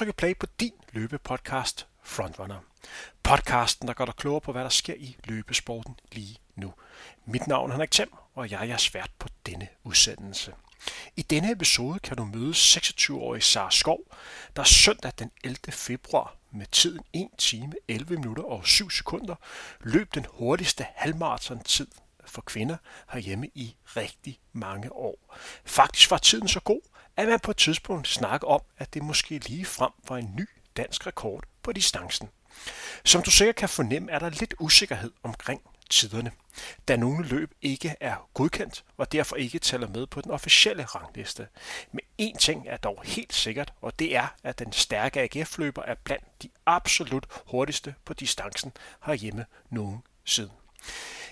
trykke play på din løbepodcast Frontrunner. Podcasten, der gør dig klogere på, hvad der sker i løbesporten lige nu. Mit navn er Henrik Thiem, og jeg er svært på denne udsendelse. I denne episode kan du møde 26-årige Sara Skov, der søndag den 11. februar med tiden 1 time 11 minutter og 7 sekunder løb den hurtigste halvmarathon-tid for kvinder herhjemme i rigtig mange år. Faktisk var tiden så god, at man på et tidspunkt snakker om, at det måske lige frem var en ny dansk rekord på distancen. Som du sikkert kan fornemme, er der lidt usikkerhed omkring tiderne, da nogle løb ikke er godkendt og derfor ikke tæller med på den officielle rangliste. Men én ting er dog helt sikkert, og det er, at den stærke AGF-løber er blandt de absolut hurtigste på distancen herhjemme nogensinde.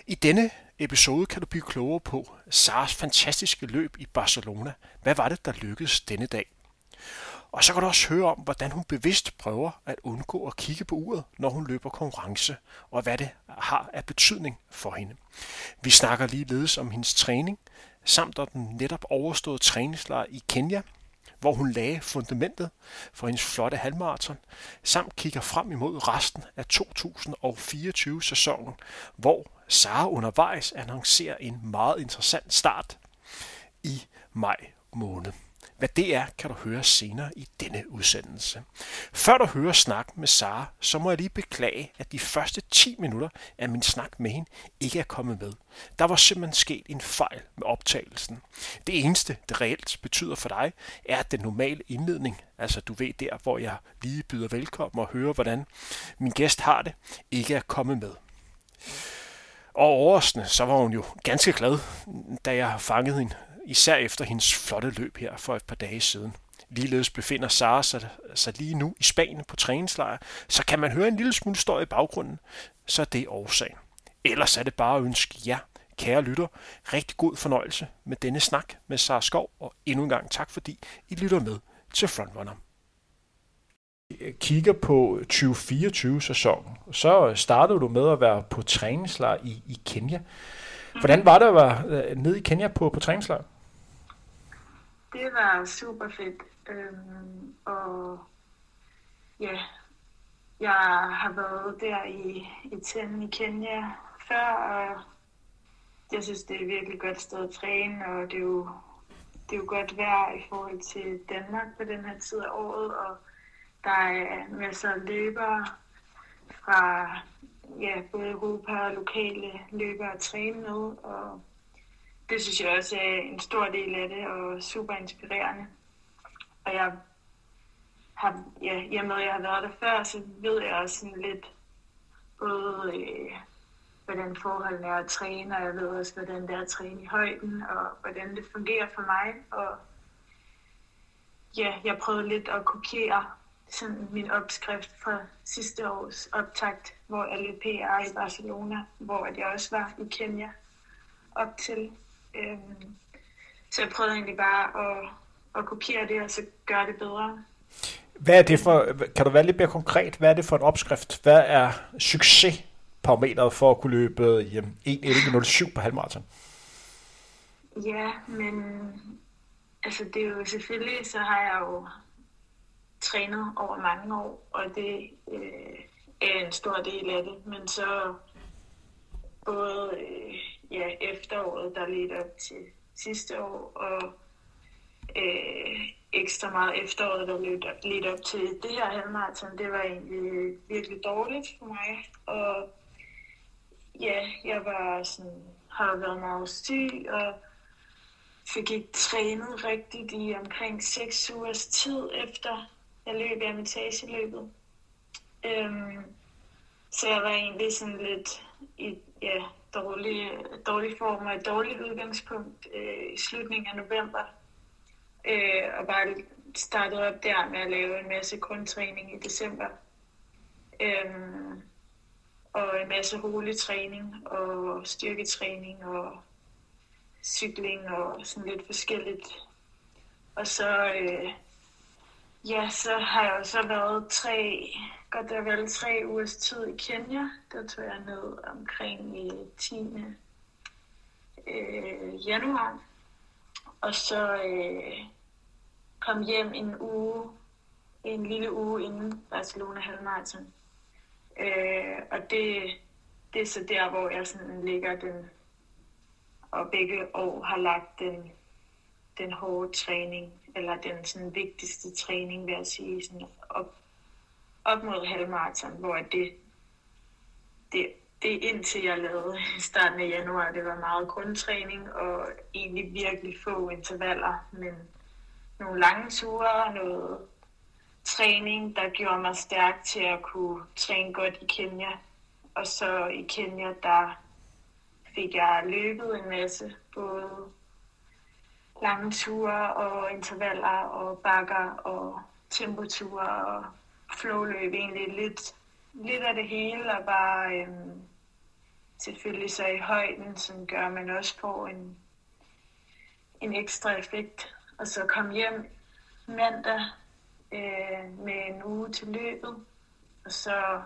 I denne episode kan du blive klogere på Sars fantastiske løb i Barcelona. Hvad var det, der lykkedes denne dag? Og så kan du også høre om, hvordan hun bevidst prøver at undgå at kigge på uret, når hun løber konkurrence, og hvad det har af betydning for hende. Vi snakker ligeledes om hendes træning, samt om den netop overståede træningslejr i Kenya, hvor hun lagde fundamentet for hendes flotte halvmarathon, samt kigger frem imod resten af 2024-sæsonen, hvor Sara undervejs annoncerer en meget interessant start i maj måned. Hvad det er, kan du høre senere i denne udsendelse. Før du hører snak med Sara, så må jeg lige beklage, at de første 10 minutter af min snak med hende ikke er kommet med. Der var simpelthen sket en fejl med optagelsen. Det eneste, det reelt betyder for dig, er at den normale indledning, altså du ved der, hvor jeg lige byder velkommen og hører, hvordan min gæst har det, ikke er kommet med. Og overraskende, så var hun jo ganske glad, da jeg fangede hende især efter hendes flotte løb her for et par dage siden. Ligeledes befinder Sara sig, sig lige nu i Spanien på træningslejr, så kan man høre en lille smule støj i baggrunden, så det er årsagen. Ellers er det bare at ønske jer, kære lytter, rigtig god fornøjelse med denne snak med Sara Skov, og endnu en gang tak fordi I lytter med til Frontrunner. Kigger på 2024-sæsonen, så startede du med at være på træningslejr i, i Kenya. Hvordan var det at være øh, nede i Kenya på, på træningslejr? det var super fedt. Øhm, og ja, jeg har været der i, i Ten i Kenya før, og jeg synes, det er et virkelig godt sted at træne, og det er jo, det er jo godt vejr i forhold til Danmark på den her tid af året, og der øh, er masser af løbere fra ja, både Europa og lokale løbere at træne med, og det synes jeg også er en stor del af det, og super inspirerende. Og jeg har, ja, i og med, at jeg har været der før, så ved jeg også sådan lidt, både øh, hvordan forholdene er at træne, og jeg ved også, hvordan det er at træne i højden, og hvordan det fungerer for mig. Og ja, jeg prøvede lidt at kopiere sådan min opskrift fra sidste års optakt, hvor jeg løb PR i Barcelona, hvor jeg også var i Kenya op til. Øhm, så jeg prøvede egentlig bare at, at kopiere det, og så gøre det bedre. Hvad er det for, kan du være lidt mere konkret, hvad er det for en opskrift? Hvad er succesparametret for at kunne løbe 1.11.07 på halvmarathon? Ja, men altså det er jo selvfølgelig, så har jeg jo trænet over mange år, og det øh, er en stor del af det, men så både øh, ja, efteråret, der ledte op til sidste år, og øh, ekstra meget efteråret, der ledte op til det her halvmarathon, det var egentlig øh, virkelig dårligt for mig. Og ja, jeg var sådan, har været meget syg, og fik ikke trænet rigtigt i omkring 6 ugers tid efter jeg løb Ermitageløbet. Øhm, så jeg var egentlig sådan lidt i ja, dårlig, dårlig form og et dårligt udgangspunkt øh, i slutningen af november. Øh, og bare startede op der med at lave en masse grundtræning i december. Øhm, og en masse rolig træning og styrketræning og cykling og sådan lidt forskelligt. Og så, øh, ja, så har jeg jo så været tre godt der vel tre ugers tid i Kenya. Der tog jeg ned omkring i 10. Øh, januar. Og så øh, kom hjem en uge en lille uge inden Barcelona halvmarathon. Øh, og det, det er så der, hvor jeg sådan ligger den, og begge år har lagt den, den hårde træning, eller den sådan vigtigste træning, vil jeg sige, sådan op, op mod halvmarathon, hvor det, det, det indtil jeg lavede i starten af januar, det var meget grundtræning og egentlig virkelig få intervaller, men nogle lange ture, noget træning, der gjorde mig stærk til at kunne træne godt i Kenya. Og så i Kenya, der fik jeg løbet en masse, både lange ture og intervaller og bakker og tempoture og flowløb egentlig lidt, lidt af det hele og bare øhm, selvfølgelig så i højden, som gør, man også får en, en ekstra effekt. Og så kom hjem mandag øh, med en uge til løbet, og så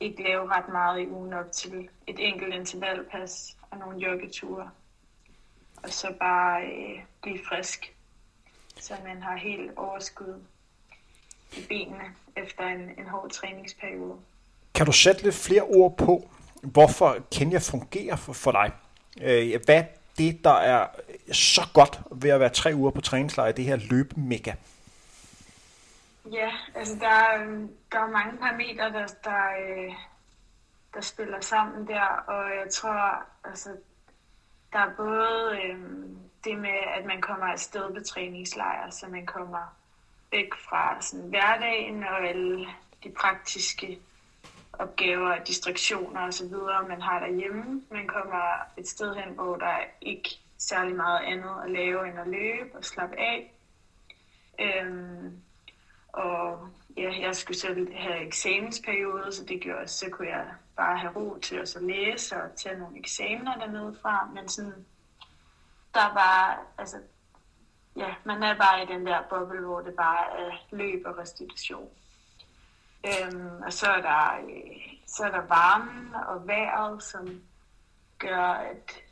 ikke lave ret meget i ugen op til et enkelt intervallpas og nogle joggeture. Og så bare øh, blive frisk, så man har helt overskud i benene efter en, en hård træningsperiode. Kan du sætte lidt flere ord på, hvorfor Kenya fungerer for, for dig? Øh, hvad det, der er så godt ved at være tre uger på træningslejr det her løbemega? Ja, altså der, der er mange parametre, der, der, øh, der spiller sammen der, og jeg tror, altså, der er både øh, det med, at man kommer afsted på træningslejr, så man kommer væk fra sådan, hverdagen og alle de praktiske opgaver, og distraktioner osv., man har derhjemme. Man kommer et sted hen, hvor der er ikke særlig meget andet at lave end at løbe og slappe af. Øhm, og ja, jeg skulle selv have eksamensperiode, så det gjorde, så kunne jeg bare have ro til at så læse og tage nogle eksamener dernede fra. Men sådan, der var, altså, ja, man er bare i den der boble, hvor det bare er løb og restitution. Øhm, og så er, der, øh, så er der varmen og vejret, som gør, at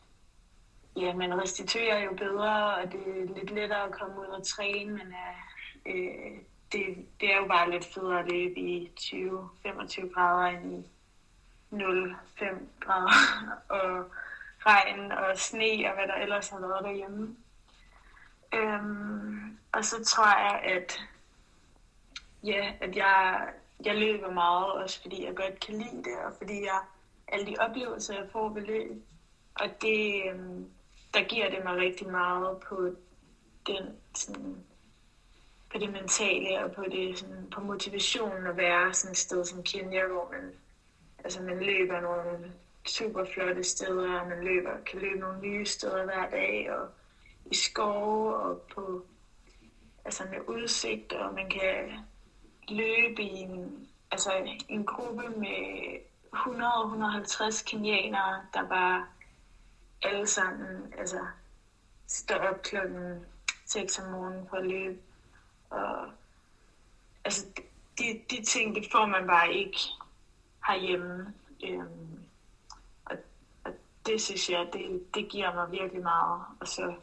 ja, man restituerer jo bedre, og det er lidt lettere at komme ud og træne, men øh, øh, det, det er jo bare lidt federe at løbe i 20-25 grader end i 0,5 grader og regn og sne og hvad der ellers har været derhjemme. Øhm, og så tror jeg, at, ja, at jeg, jeg løber meget, også fordi jeg godt kan lide det, og fordi jeg alle de oplevelser, jeg får ved løb, og det, øhm, der giver det mig rigtig meget på den sådan, på det mentale og på det sådan, på motivationen at være sådan et sted som Kenya, hvor man, altså man løber nogle super flotte steder, og man løber, kan løbe nogle nye steder hver dag, og i skove og på altså med udsigt, og man kan løbe i en, altså en gruppe med 100-150 kenianere, der bare alle sammen altså, står op klokken 6 om morgenen for at løbe. Og, altså, de, de ting, det får man bare ikke herhjemme. Øhm, og, og det synes jeg, det, det giver mig virkelig meget. Og så,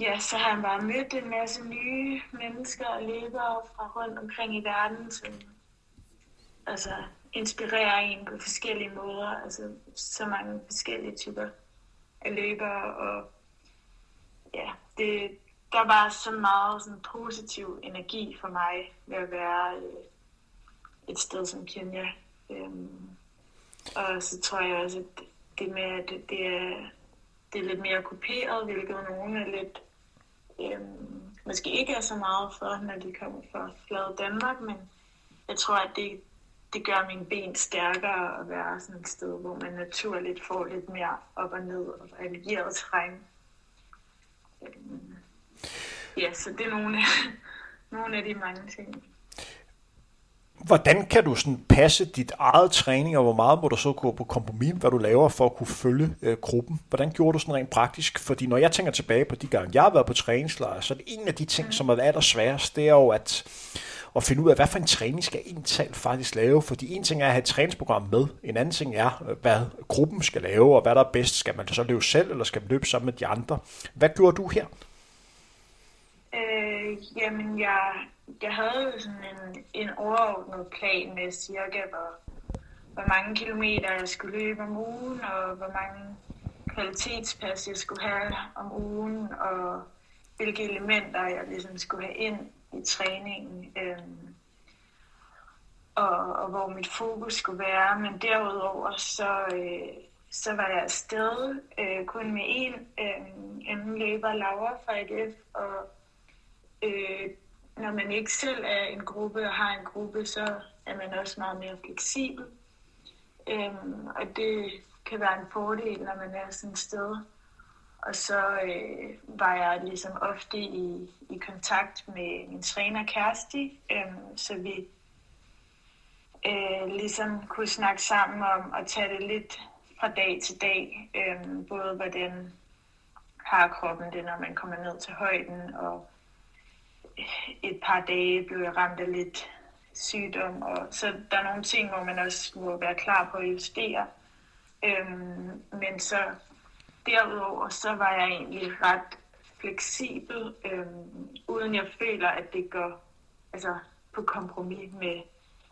ja, så har jeg bare mødt en masse nye mennesker og løbere fra rundt omkring i verden, som altså, inspirerer en på forskellige måder. Altså så mange forskellige typer af løbere. Og ja, det, der var så meget sådan positiv energi for mig ved at være øh, et sted som Kenya. Øhm, og så tror jeg også, at det med, at det, det, er, det er lidt mere kuperet, hvilket nogen er lidt, øhm, måske ikke er så meget for, når de kommer fra flade Danmark, men jeg tror, at det, det gør mine ben stærkere at være sådan et sted, hvor man naturligt får lidt mere op og ned og allieret terræn. Øhm, ja, så det er nogle af, nogle af de mange ting. Hvordan kan du sådan passe dit eget træning, og hvor meget må du så gå på kompromis, hvad du laver for at kunne følge øh, gruppen? Hvordan gjorde du sådan rent praktisk? Fordi når jeg tænker tilbage på de gange, jeg har været på træningslejr, så er det en af de ting, mm. som har været allersværest, det er jo at, at finde ud af, hvad for en træning skal en tal faktisk lave. Fordi en ting er at have et træningsprogram med, en anden ting er, øh, hvad gruppen skal lave, og hvad der er bedst. Skal man så løbe selv, eller skal man løbe sammen med de andre? Hvad gjorde du her? Øh, jamen, jeg, jeg havde jo sådan en, en overordnet plan med cirka, hvor, hvor mange kilometer jeg skulle løbe om ugen, og hvor mange kvalitetspas jeg skulle have om ugen, og hvilke elementer jeg ligesom skulle have ind i træningen, Øh, og, og hvor mit fokus skulle være. Men derudover så, øh, så var jeg afsted øh, kun med en, øh, en løber, Laura fra IDF, og øh, når man ikke selv er en gruppe og har en gruppe, så er man også meget mere fleksibel. Øhm, og det kan være en fordel, når man er sådan et sted. Og så øh, var jeg ligesom ofte i, i kontakt med min træner Kersti, øh, så vi øh, ligesom kunne snakke sammen om at tage det lidt fra dag til dag. Øh, både hvordan har kroppen det, når man kommer ned til højden, og et par dage blev jeg ramt af lidt sygdom. Og så der er nogle ting, hvor man også må være klar på at justere. Øhm, men så derudover, så var jeg egentlig ret fleksibel, øhm, uden jeg føler, at det går altså, på kompromis med,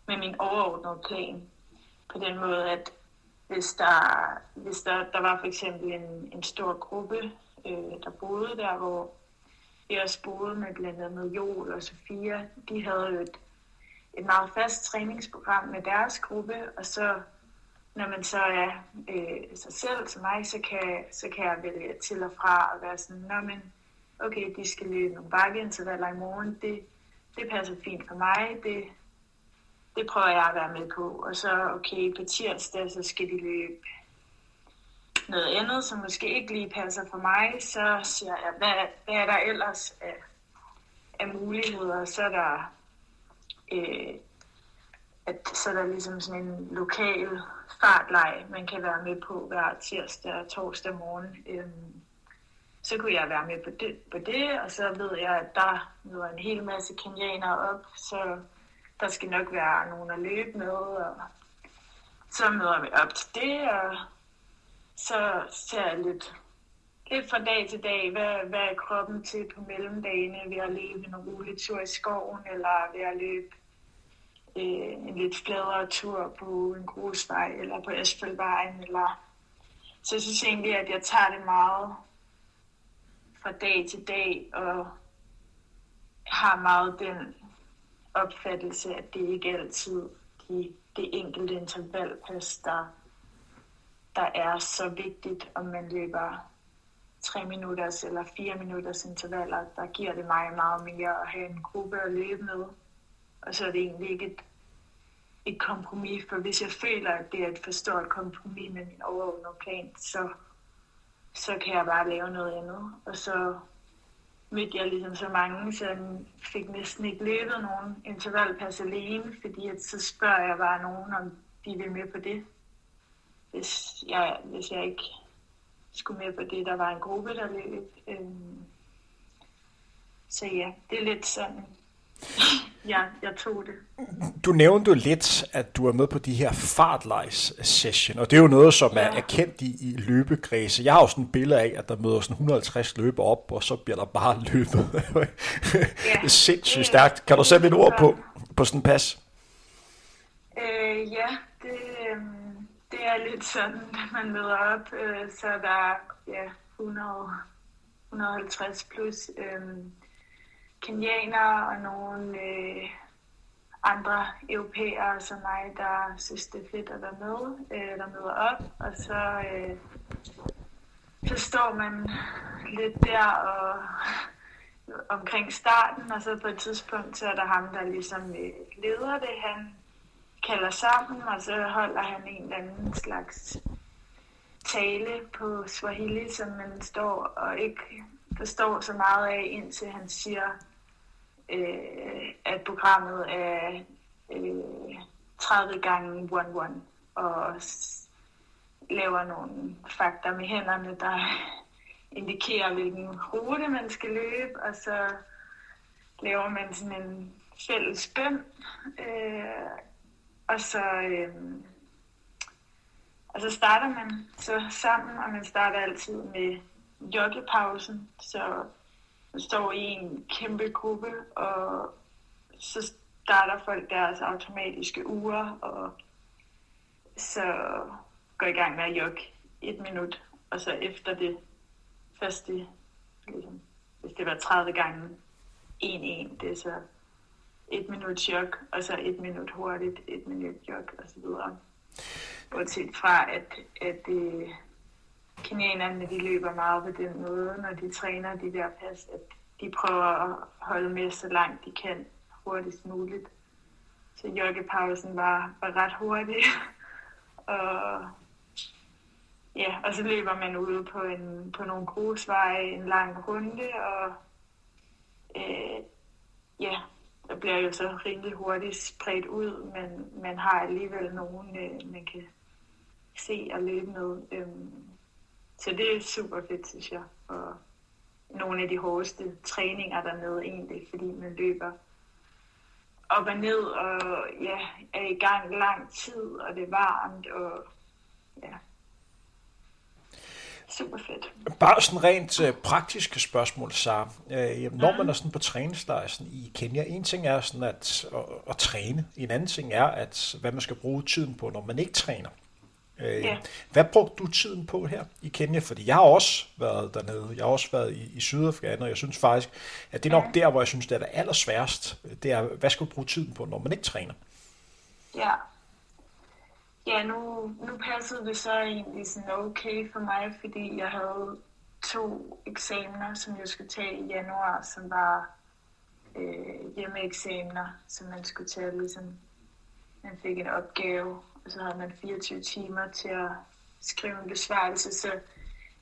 med min overordnede plan. På den måde, at hvis der, hvis der, der var for eksempel en, en stor gruppe, øh, der boede der, hvor jeg også boede med blandt andet Joel og Sofia, de havde jo et, et meget fast træningsprogram med deres gruppe, og så når man så er øh, sig selv som mig, så kan, så kan jeg vælge til og fra og være sådan, Nå, men okay, de skal løbe nogle bakkeintervaller i morgen, det, det passer fint for mig, det, det prøver jeg at være med på. Og så, okay, på tirsdag, så skal de løbe noget andet, som måske ikke lige passer for mig, så siger jeg, hvad, hvad er der ellers af, af muligheder? Så er der, øh, at, så er der ligesom sådan en lokal fartleg, man kan være med på hver tirsdag og torsdag morgen. Øh, så kunne jeg være med på det, på det, og så ved jeg, at der møder en hel masse kenianere op, så der skal nok være nogen at løbe med, og så møder vi op til det, og så ser jeg lidt, lidt fra dag til dag, hvad, hvad er kroppen til på mellemdagene ved at løbe en rolig tur i skoven, eller ved at løbe øh, en lidt fladere tur på en grusvej, eller på asfaltvejen, eller så jeg synes egentlig, at jeg tager det meget fra dag til dag, og har meget den opfattelse, at det ikke altid de, det enkelte intervalpas, der der er så vigtigt, om man løber 3 minutters eller 4 minutters intervaller, der giver det mig meget mere at have en gruppe at løbe med. Og så er det egentlig ikke et, et kompromis, for hvis jeg føler, at det er et for stort kompromis med min overordnede plan, så, så kan jeg bare lave noget andet. Og så mødte jeg ligesom så mange, så jeg fik næsten ikke løbet nogen intervallpas alene, fordi at så spørger jeg bare nogen, om de vil med på det hvis jeg, hvis jeg ikke skulle med på det, der var en gruppe, der løb. Øhm, så ja, det er lidt sådan, ja, jeg tog det. Du nævnte jo lidt, at du er med på de her fartlejs session, og det er jo noget, som ja. er, kendt i, i løbegræse. Jeg har jo sådan et billede af, at der møder sådan 150 løber op, og så bliver der bare løbet. ja, Sindssygt stærkt. Kan du sætte et ord på, på sådan en pas? Øh, ja, det, det er lidt sådan, at man møder op, øh, så der er ja, 100, 150 plus øh, kenianere og nogle øh, andre europæere som mig, der synes, det er fedt at være med, øh, der møder op. Og så, øh, så står man lidt der og omkring starten, og så på et tidspunkt, så er der ham, der ligesom øh, leder det. Han kalder sammen, og så holder han en eller anden slags tale på Swahili, som man står og ikke forstår så meget af, indtil han siger, øh, at programmet er øh, 30 gange 1-1, og laver nogle fakta med hænderne, der indikerer, hvilken rute man skal løbe, og så laver man sådan en fælles bøn, øh, og så, øh, og så starter man så sammen, og man starter altid med joggepausen. Så man står i en kæmpe gruppe, og så starter folk deres automatiske uger, og så går i gang med at jogge et minut, og så efter det første, ligesom, hvis det var 30 gange 1-1, det er så et minut chok, og så et minut hurtigt, et minut jog, og så videre. Bortset fra, at, at øh, det, kenianerne, de løber meget på den måde, når de træner de der pas, at de prøver at holde med så langt de kan hurtigst muligt. Så joggepausen var, var ret hurtig. og, ja, og så løber man ude på, en, på nogle grusveje en lang runde, og øh, ja, bliver jo så rimelig hurtigt spredt ud, men man har alligevel nogen, øh, man kan se og løbe med. Øhm, så det er super fedt, synes jeg. Og nogle af de hårdeste træninger dernede egentlig, fordi man løber op og ned, og ja, er i gang lang tid, og det er varmt, og ja, super fedt. Bare sådan rent uh, praktiske spørgsmål, så uh, når man er sådan på træningslejr sådan i Kenya, en ting er sådan at, at, at træne, en anden ting er, at hvad man skal bruge tiden på, når man ikke træner. Øh, ja. Hvad brugte du tiden på her i Kenya? Fordi jeg har også været dernede. Jeg har også været i, i Sydafrika, og jeg synes faktisk, at det er nok ja. der, hvor jeg synes, det er det allersværest. Det er, hvad skal du bruge tiden på, når man ikke træner? Ja. Ja, nu, nu passede det så egentlig sådan okay for mig, fordi jeg havde to eksamener, som jeg skulle tage i januar, som var øh, hjemmeeksamener, som man skulle tage ligesom, man fik en opgave, og så havde man 24 timer til at skrive en besvarelse, så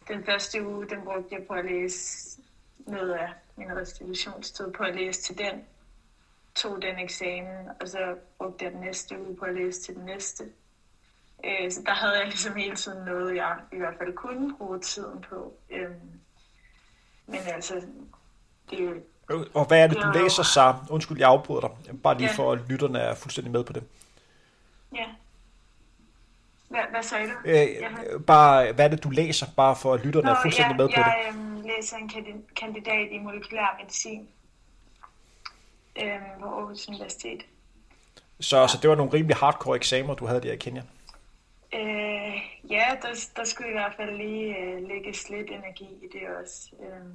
den første uge, den brugte jeg på at læse noget af min restitutionstid på at læse til den, tog den eksamen, og så brugte jeg den næste uge på at læse til den næste. Øh, så der havde jeg ligesom hele tiden noget, jeg i hvert fald kunne bruge tiden på. Øhm, men altså, det er jo... Og hvad er det, du læser, så? Undskyld, jeg afbryder dig. Bare lige ja. for, at lytterne er fuldstændig med på det. Ja. Hvad, hvad sagde du? Øh, bare, hvad er det, du læser, bare for at lytterne Nå, er fuldstændig ja, med på jeg, det? Jeg øhm, læser en kandidat i molekylær medicin øhm, på Aarhus Universitet. Så, ja. så det var nogle rimelig hardcore eksamener, du havde der i Kenya? Øh, ja, der, der skulle i hvert fald lige øh, lægges lidt energi i det også. Øh,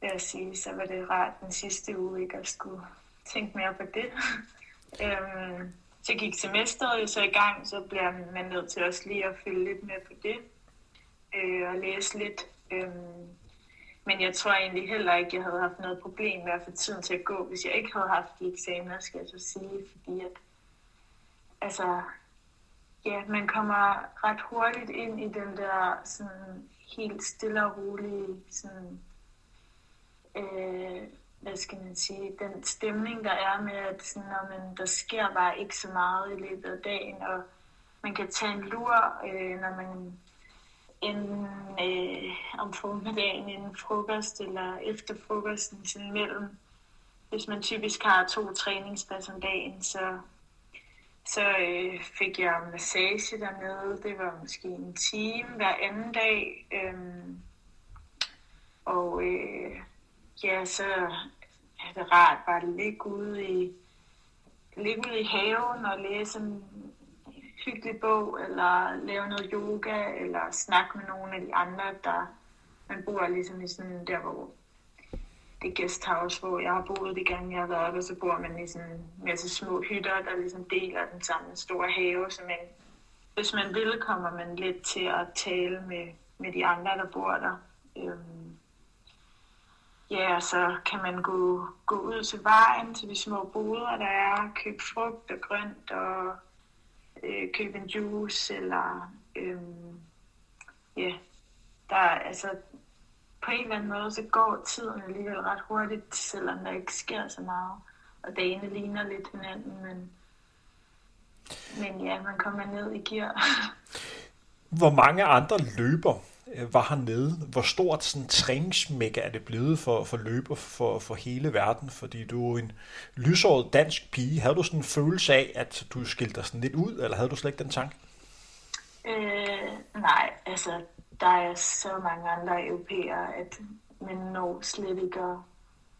vil jeg sige, så var det rart den sidste uge ikke at skulle tænke mere på det. øh, så gik semesteret jo så i gang, så bliver man nødt til også lige at følge lidt mere på det øh, og læse lidt. Øh, men jeg tror egentlig heller ikke, jeg havde haft noget problem med at få tiden til at gå, hvis jeg ikke havde haft de eksamener, skal jeg så sige. Fordi at, altså, ja, man kommer ret hurtigt ind i den der sådan helt stille og rolige sådan, øh, hvad skal man sige, den stemning, der er med, at sådan, når man, der sker bare ikke så meget i løbet af dagen, og man kan tage en lur, øh, når man en, øh, om formiddagen inden frokost eller efter frokosten sådan mellem. Hvis man typisk har to træningspas om dagen, så, så øh, fik jeg massage dernede. Det var måske en time hver anden dag. Øhm, og øh, ja, så er det rart bare at ligge ude i, ligge ude i haven og læse en hyggelig bog, eller lave noget yoga, eller snakke med nogle af de andre, der man bor ligesom i sådan der, hvor det guesthouse, hvor jeg har boet de gange, jeg har været der, så bor man i sådan en masse små hytter, der ligesom deler den samme store have, så man, hvis man vil, kommer man lidt til at tale med, med de andre, der bor der. Øhm, ja, så kan man gå, gå ud til vejen, til de små boder, der er, købe frugt og grønt og øh, købe en juice, eller øhm, ja, der altså på en eller anden måde, så går tiden alligevel ret hurtigt, selvom der ikke sker så meget. Og dagene ligner lidt hinanden, men, men ja, man kommer ned i gear. Hvor mange andre løber Øh, var hernede. Hvor stort sådan træningsmække er det blevet for, for løber for, for hele verden? Fordi du er en lysåret dansk pige. Havde du sådan en følelse af, at du skilte dig sådan lidt ud, eller havde du slet ikke den tanke? Øh, nej, altså der er så mange andre europæere, at man når slet ikke at,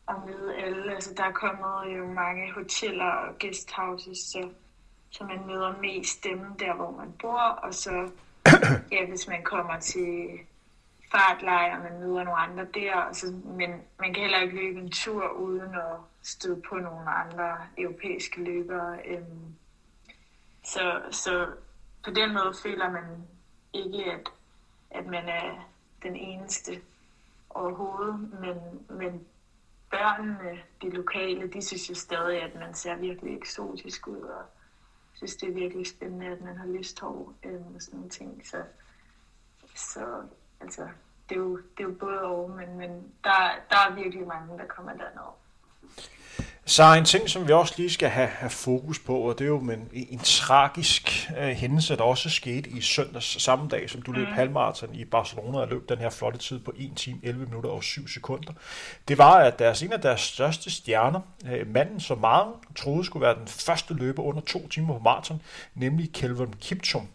at møde alle. Altså, der er kommet jo mange hoteller og guesthouses, så, så man møder mest dem der, hvor man bor, og så ja, hvis man kommer til fartlejr, man møder nogle andre der, altså, men man kan heller ikke løbe en tur uden at støde på nogle andre europæiske løbere. Øhm, så, så på den måde føler man ikke, at, at man er den eneste overhovedet, men, men børnene, de lokale, de synes jo stadig, at man ser virkelig eksotisk ud, og synes, det er virkelig spændende, at man har lyst hår øhm, og sådan nogle ting. Så, så altså, det er jo, det er jo både og, men, men der, der er virkelig mange, der kommer derned. Så en ting, som vi også lige skal have, have fokus på, og det er jo en, en tragisk uh, hændelse, der også skete i søndags samme dag, som du løb mm. halvmarathon i Barcelona og løb den her flotte tid på 1 time, 11 minutter og 7 sekunder. Det var, at deres, en af deres største stjerner, uh, manden, som mange troede skulle være den første løber under to timer på maraton, nemlig Kelvin Kiptum,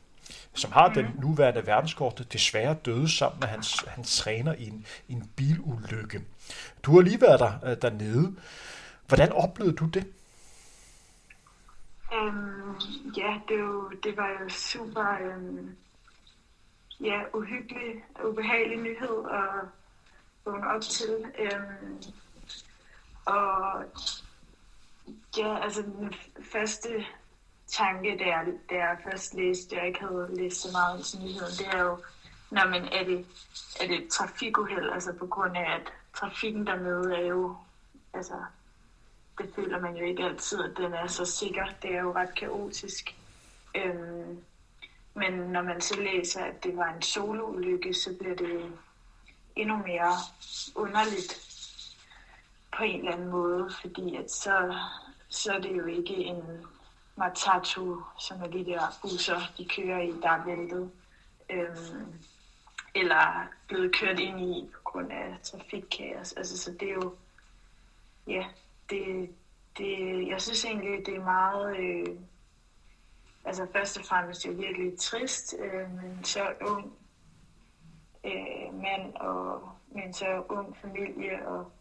som har mm. den nuværende verdenskort, desværre døde sammen med hans, hans træner i en, en bilulykke. Du har lige været der uh, dernede. Hvordan oplevede du det? Um, ja, det, jo, det var jo super um, ja, uhyggelig og ubehagelig nyhed at vågne op til. Um, og ja, altså den første tanke, da jeg, da jeg først læste, jeg ikke havde læst så meget om nyheden, det er jo, når man er det, er det trafikuheld, altså på grund af, at trafikken dernede er jo altså, det føler man jo ikke altid, at den er så sikker. Det er jo ret kaotisk. Øhm, men når man så læser, at det var en soloulykke, så bliver det endnu mere underligt på en eller anden måde, fordi at så, så er det jo ikke en matatu, som er de der busser, de kører i, der er væltet, øhm, eller blevet kørt ind i på grund af trafikkaos. Altså, så det er jo, ja, det, det, jeg synes egentlig, det er meget... Øh, altså først og fremmest det er virkelig trist, øh, men så ung øh, mand og med en så ung familie, og,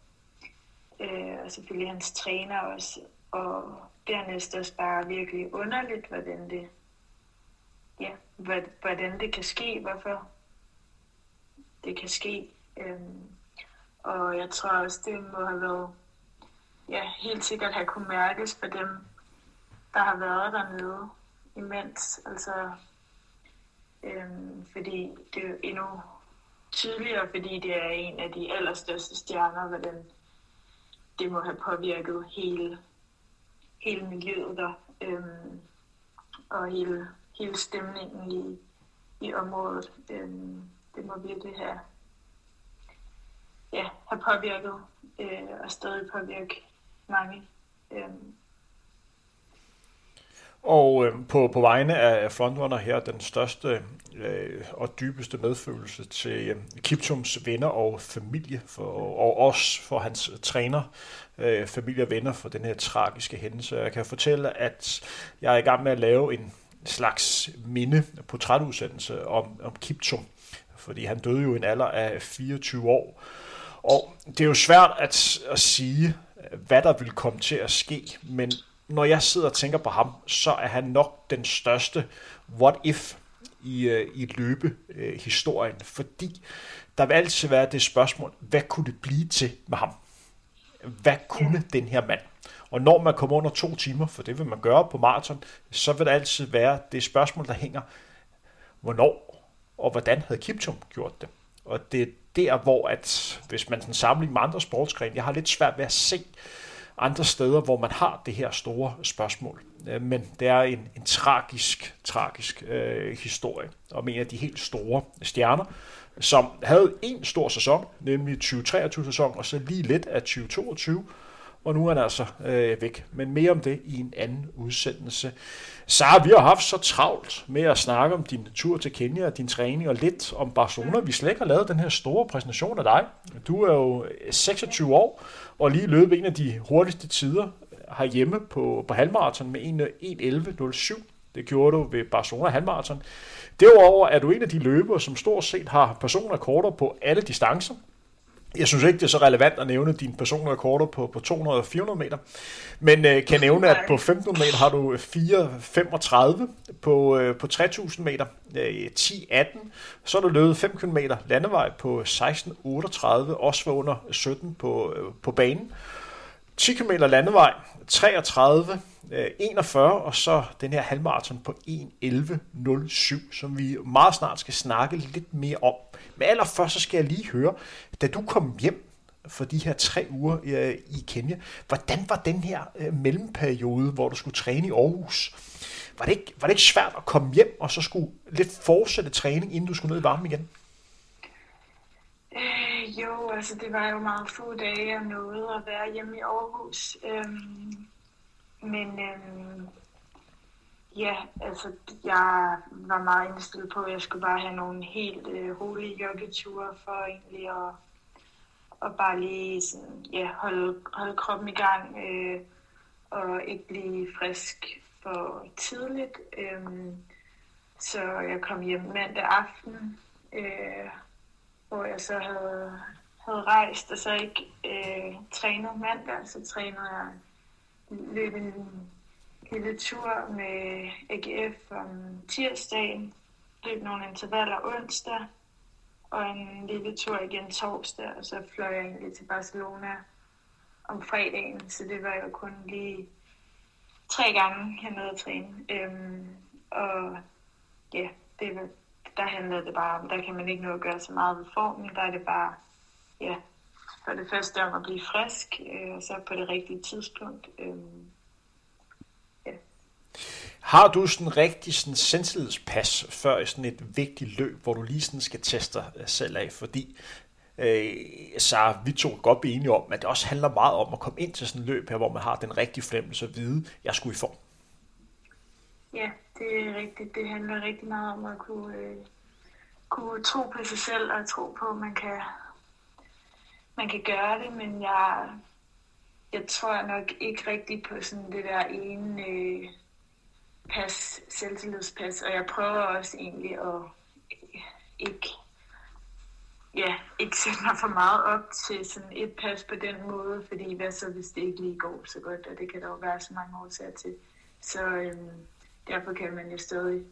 øh, og selvfølgelig hans træner også. Og dernæst også bare virkelig underligt, hvordan det, ja, hvordan det kan ske, hvorfor det kan ske. Øh, og jeg tror også, det må have været ja, helt sikkert have kunne mærkes for dem, der har været dernede imens. Altså, øhm, fordi det er endnu tydeligere, fordi det er en af de allerstørste stjerner, hvordan det må have påvirket hele, hele miljøet der, øhm, og hele, hele stemningen i, i området. Øhm, det må virkelig have, ja, have påvirket øh, og stadig påvirke mange. Øhm. Og øh, på, på vegne af Frontrunner her, den største øh, og dybeste medfølelse til øh, Kiptums venner og familie, for, og også for hans træner, øh, familie og venner for den her tragiske hændelse. Jeg kan fortælle, at jeg er i gang med at lave en slags minde portrætudsendelse om, om Kiptum, fordi han døde jo i en alder af 24 år. Og det er jo svært at, at sige, hvad der vil komme til at ske, men når jeg sidder og tænker på ham, så er han nok den største what if i, øh, i løbehistorien, fordi der vil altid være det spørgsmål, hvad kunne det blive til med ham? Hvad kunne den her mand? Og når man kommer under to timer, for det vil man gøre på maraton, så vil der altid være det spørgsmål, der hænger, hvornår og hvordan havde Kiptum gjort det? Og det er der, hvor at, hvis man sådan sammenligner med andre sportsgrene, jeg har lidt svært ved at se andre steder, hvor man har det her store spørgsmål. Øh, men det er en, en tragisk, tragisk øh, historie om en af de helt store stjerner, som havde en stor sæson, nemlig 2023-sæson, og så lige lidt af 2022, og nu er han altså øh, væk. Men mere om det i en anden udsendelse. Sara, vi har haft så travlt med at snakke om din tur til Kenya og din træning, og lidt om Barcelona. Vi slet ikke har lavet den her store præsentation af dig. Du er jo 26 år, og lige løbet en af de hurtigste tider herhjemme på, på halvmarathon med 1.11.07. Det gjorde du ved Barcelona halvmarathon. Derudover er du en af de løbere, som stort set har personrekorder på alle distancer. Jeg synes ikke, det er så relevant at nævne dine personlige rekorder på, på 200 og 400 meter, men øh, kan nævne, at på 1500 meter har du 4.35, på, øh, på 3000 meter øh, 10.18, så har du løbet 5 km landevej på 16.38, også var under 17 på, øh, på banen. 10 km landevej, 33, 41, øh, og så den her halvmarathon på 1.11.07, som vi meget snart skal snakke lidt mere om. Men allerførst så skal jeg lige høre, da du kom hjem for de her tre uger øh, i Kenya, hvordan var den her øh, mellemperiode, hvor du skulle træne i Aarhus? Var det, ikke, var det ikke svært at komme hjem, og så skulle lidt fortsætte træning, inden du skulle ned i varmen igen? Øh, jo, altså det var jo meget få dage, og noget at være hjemme i Aarhus. Øhm, men øhm, ja, altså jeg var meget indstillet på, at jeg skulle bare have nogle helt øh, rolige joggeture for egentlig at, at bare lige sådan, ja, holde, holde kroppen i gang øh, og ikke blive frisk for tidligt. Øh, så jeg kom hjem mandag aften, øh, hvor jeg så havde, havde rejst og så ikke øh, trænet mandag, så trænede jeg løb en lille tur med AGF om tirsdagen, løb nogle intervaller onsdag, og en lille tur igen torsdag, og så fløj jeg egentlig til Barcelona om fredagen, så det var jo kun lige tre gange hernede at træne. Øhm, og ja, det, var, der handlede det bare om, der kan man ikke nå at gøre så meget ved formen, der er det bare, ja, for det første om at blive frisk, øh, og så på det rigtige tidspunkt. Øh. Har du sådan rigtig sådan selvtillidspas før i sådan et vigtigt løb, hvor du lige sådan skal teste dig selv af, fordi øh, så vi to godt blive enige om, at det også handler meget om at komme ind til sådan et løb her, hvor man har den rigtige fornemmelse at vide, at jeg skulle i form. Ja, det er rigtigt. Det handler rigtig meget om at kunne, øh, kunne tro på sig selv og tro på, at man kan, man kan gøre det, men jeg, jeg tror nok ikke rigtig på sådan det der ene øh, pas, selvtillidspas, og jeg prøver også egentlig at ikke, ja, ikke sætte mig for meget op til sådan et pas på den måde, fordi hvad så, hvis det ikke lige går så godt, og det kan der jo være så mange årsager til. Så øhm, derfor kan man jo stadig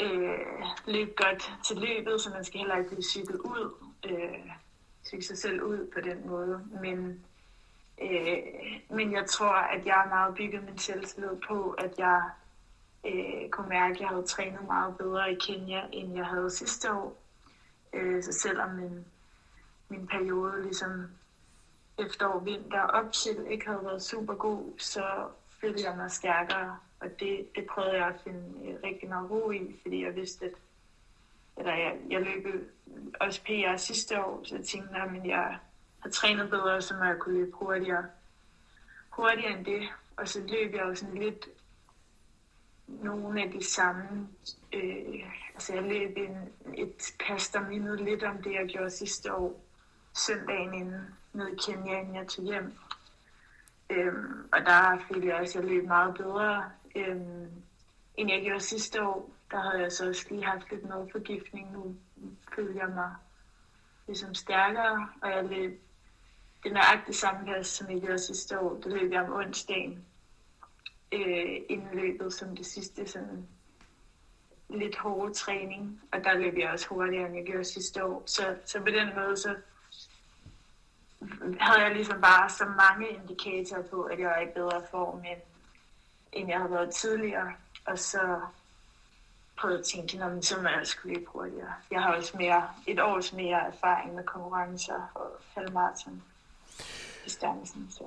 øh, løbe godt til løbet, så man skal heller ikke blive cyklet ud. Øh, tygge sig selv ud på den måde. Men, øh, men jeg tror, at jeg har meget bygget min selvtillid på, at jeg øh, kunne mærke, at jeg havde trænet meget bedre i Kenya, end jeg havde sidste år. Øh, så selvom min, min periode ligesom efterår, vinter op til ikke havde været super god, så følte jeg mig stærkere. Og det, det prøvede jeg at finde øh, rigtig meget ro i, fordi jeg vidste, at eller jeg, jeg løb også PR sidste år, så jeg tænkte, at jeg og trænet bedre, så må jeg kunne løbe hurtigere, hurtigere end det. Og så løb jeg jo sådan lidt nogle af de samme, øh, altså jeg løb en, et pas, der mindede lidt om det, jeg gjorde sidste år, søndagen inden, ned i Kenya, inden jeg tog hjem. Øhm, og der følte jeg også, at jeg løb meget bedre, øhm, end jeg gjorde sidste år der havde jeg så også lige haft lidt madforgiftning. Nu følte jeg mig ligesom stærkere, og jeg løb det nøjagtige samme pas, som jeg gjorde sidste år. Det løb jeg om onsdagen øh, inden løbet som det sidste sådan lidt hårde træning, og der løb jeg også hurtigere, end jeg gjorde sidste år. Så, så på den måde, så havde jeg ligesom bare så mange indikatorer på, at jeg var i bedre form, end, end jeg havde været tidligere. Og så prøvet at tænke, at så må jeg skulle løbe hurtigere. Jeg har også mere, et års mere erfaring med konkurrencer og halvmarathon distancen. Så.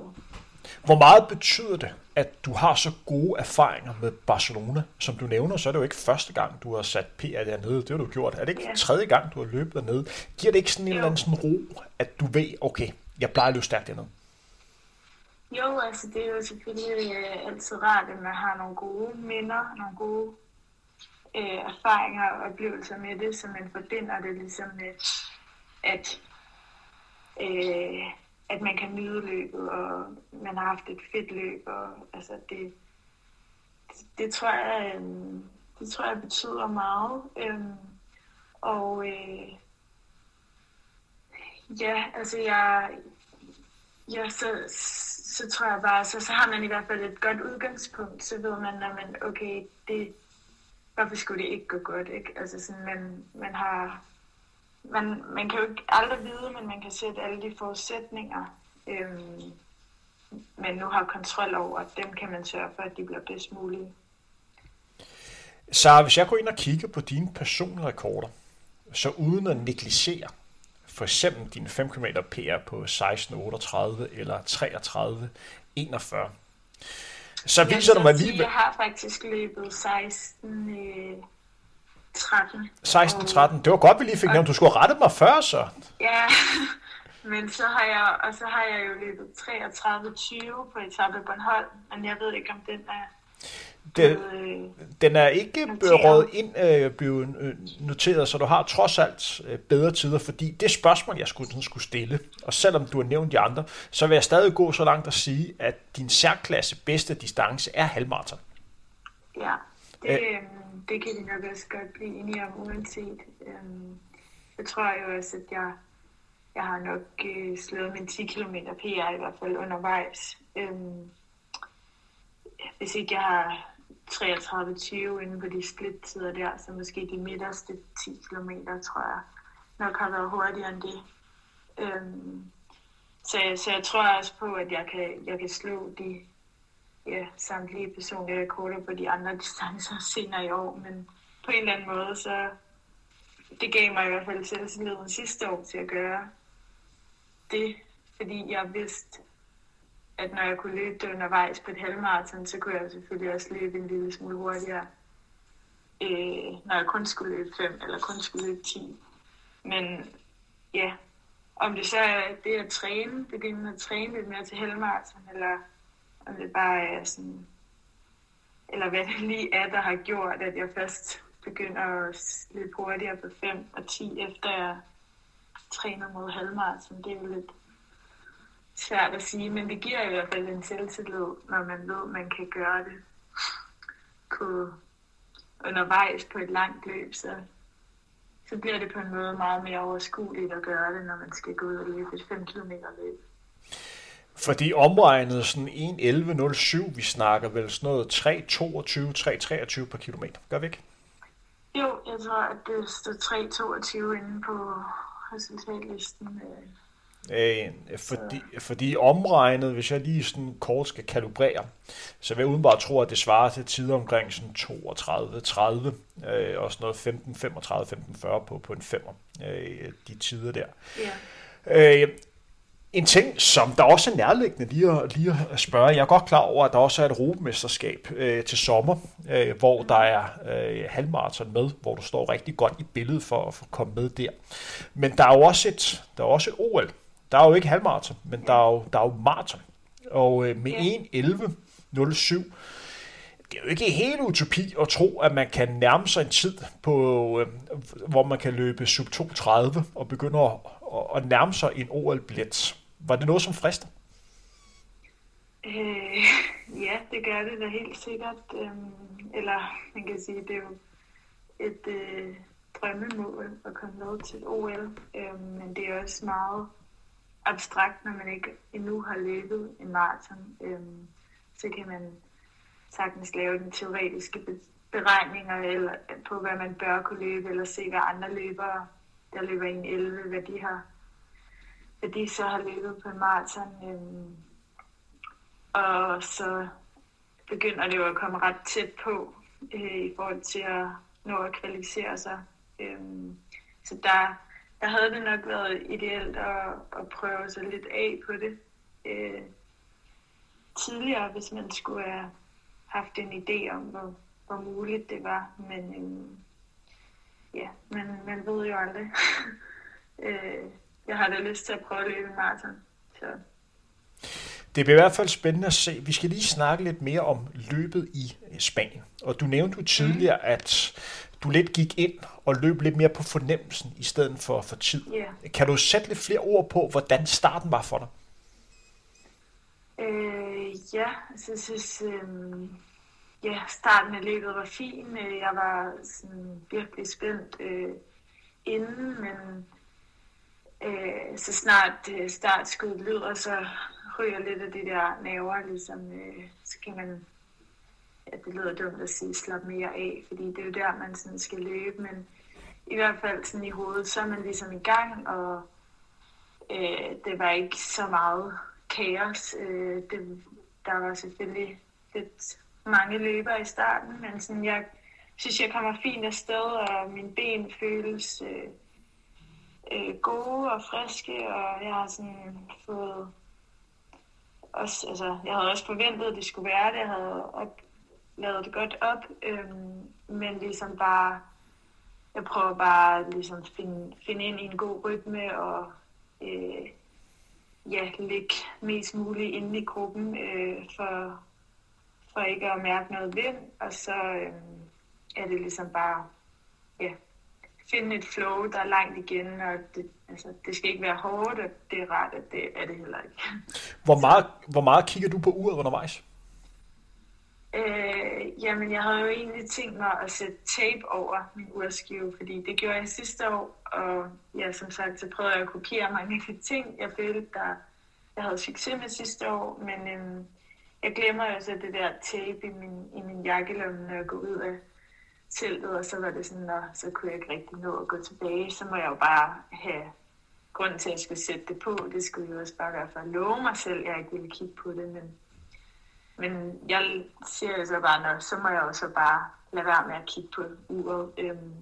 Hvor meget betyder det, at du har så gode erfaringer med Barcelona? Som du nævner, så er det jo ikke første gang, du har sat PR dernede. Det har du gjort. Er det ikke ja. tredje gang, du har løbet dernede? Giver det ikke sådan en jo. eller anden sådan ro, at du ved, okay, jeg plejer at løbe stærkt dernede? Jo, altså det er jo selvfølgelig øh, altid rart, at man har nogle gode minder, nogle gode øh, erfaringer og oplevelser med det, så man forbinder det ligesom med, at, øh, at man kan nyde løbet, og man har haft et fedt løb, og altså det, det, det tror jeg, øh, det tror jeg betyder meget. Øh, og øh, Ja, altså jeg, ja, så, så tror jeg bare, så, så har man i hvert fald et godt udgangspunkt, så ved man, at man, okay, det, hvorfor skulle det ikke gå godt, ikke? Altså sådan, man, man har, man, man kan jo ikke aldrig vide, men man kan sætte alle de forudsætninger, øhm, man nu har kontrol over, dem kan man sørge for, at de bliver bedst mulige. Så hvis jeg går ind og kigger på dine personlige rekorder, så uden at negligere for eksempel din 5 km PR på 16.38 eller 33.41, så viser du mig lige... Jeg har faktisk løbet 16... 13. 16-13. Det var godt, vi lige fik nævnt. Du skulle have rettet mig før, så. Ja, men så har jeg, og så har jeg jo løbet 33-20 på etape Bornholm, men jeg ved ikke, om den er den, den er ikke rådet ind øh, blevet øh, noteret, så du har trods alt øh, bedre tider, fordi det spørgsmål, jeg skulle, sådan skulle stille, og selvom du har nævnt de andre, så vil jeg stadig gå så langt at sige, at din særklasse bedste distance er halvmarathon. Ja, det, øh, det kan vi nok også godt blive enige om, uanset. Øhm, jeg tror jo også, at jeg, jeg har nok øh, slået min 10 km PR i hvert fald undervejs. Øhm, hvis ikke jeg har 33-20 inden på de split-tider der, så måske de midterste 10 km, tror jeg, nok har været hurtigere end det. Øhm, så, så jeg tror også på, at jeg kan, jeg kan slå de ja, samtlige personlige rekorder på de andre distancer senere i år, men på en eller anden måde, så det gav mig i hvert fald selvtilliden sidste år til at gøre det, fordi jeg vidste, at når jeg kunne løbe det undervejs på et halvmarathon, så kunne jeg selvfølgelig også løbe en lille smule hurtigere, øh, når jeg kun skulle løbe 5 eller kun skulle løbe 10. Men ja, om det så er det at træne, begynde at træne lidt mere til halvmarathon, eller om det bare er sådan, eller hvad det lige er, der har gjort, at jeg først begynder at løbe hurtigere på 5 og 10, efter jeg træner mod halvmarathon. Det er jo lidt svært at sige, men det giver i hvert fald en selvtillid, når man ved, at man kan gøre det på, undervejs på et langt løb, så, så bliver det på en måde meget mere overskueligt at gøre det, når man skal gå ud og løbe et 5 km løb. Fordi omregnet sådan 1.11.07, vi snakker vel sådan noget 3.22, 3.23 per kilometer. Gør vi ikke? Jo, jeg tror, at det står 3.22 inde på resultatlisten. Øh, Øh, fordi, fordi omregnet, hvis jeg lige sådan kort skal kalibrere, så vil jeg udenbart tro, at det svarer til tider omkring sådan 32-30, øh, og sådan noget 15-35-15-40 på, på en femmer, øh, de tider der. Yeah. Øh, en ting, som der også er nærliggende lige at, lige at spørge, jeg er godt klar over, at der også er et robemesterskab øh, til sommer, øh, hvor der er øh, halvmarathon med, hvor du står rigtig godt i billedet for at få komme med der. Men der er jo også et, der er også et OL, der er jo ikke halvmarathon, men der er jo, der er jo maraton. Og øh, med ja. 1.11.07, det er jo ikke helt utopi at tro, at man kan nærme sig en tid, på, øh, hvor man kan løbe sub 2.30 og begynde at, at nærme sig en OL-billet. Var det noget, som frister? Øh, ja, det gør det da helt sikkert. Øhm, eller man kan sige, det er jo et øh, drømmemål at komme med til OL. Øhm, men det er også meget abstrakt, når man ikke endnu har løbet en maraton. Øhm, så kan man sagtens lave den teoretiske beregninger eller øh, på, hvad man bør kunne løbe, eller se, hvad andre løbere, der løber i en 11, hvad de har hvad de så har løbet på en maraton. Øhm, og så begynder det jo at komme ret tæt på øh, i forhold til at nå at kvalificere sig. Øhm, så der, der havde det nok været ideelt at, at prøve sig lidt af på det øh, tidligere, hvis man skulle have haft en idé om, hvor, hvor muligt det var. Men øh, ja, man, man ved jo aldrig. øh, jeg har da lyst til at prøve at løbe maraton. Så. Det bliver i hvert fald spændende at se. Vi skal lige snakke lidt mere om løbet i Spanien. Og du nævnte jo tidligere, mm. at du lidt gik ind og løb lidt mere på fornemmelsen i stedet for for tid. Yeah. Kan du sætte lidt flere ord på, hvordan starten var for dig? Øh, ja, så jeg synes, øh, ja, starten af løbet var fin. Øh, jeg var sådan virkelig spændt øh, inden, men øh, så snart øh, startskuddet lyder, så ryger lidt af de der naver, ligesom, øh, så kan man, ja, det lyder dumt at sige, slappe mere af, fordi det er jo der, man sådan skal løbe, men i hvert fald sådan i hovedet, så er man ligesom i gang, og øh, det var ikke så meget kaos. Øh, det, der var selvfølgelig lidt mange løber i starten, men sådan, jeg synes, jeg kommer fint afsted, og mine ben føles øh, øh, gode og friske, og jeg har sådan fået også, altså, jeg havde også forventet, at det skulle være det. Jeg havde op, lavet det godt op, øhm, men ligesom bare, jeg prøver bare ligesom at finde, finde ind i en god rytme og øh, ja, ligge mest muligt inde i gruppen øh, for, for ikke at mærke noget vind, og så øh, er det ligesom bare, ja, finde et flow, der er langt igen, og det, altså, det skal ikke være hårdt, og det er rart, at det er det heller ikke. Hvor meget, hvor meget kigger du på uret undervejs? Øh, jamen, jeg havde jo egentlig tænkt mig at sætte tape over min urskive, fordi det gjorde jeg sidste år, og ja, som sagt, så prøvede jeg at kopiere mange af de ting, jeg følte, der jeg havde succes med sidste år, men øhm, jeg glemmer jo så det der tape i min, i min jakkelomme, når jeg går ud af teltet, og så var det sådan, at så kunne jeg ikke rigtig nå at gå tilbage, så må jeg jo bare have grund til, at jeg skulle sætte det på. Det skulle jo også bare være for at love mig selv, at jeg ikke ville kigge på det, men, men jeg siger jo så bare, når, så må jeg jo så bare lade være med at kigge på uret. Øhm,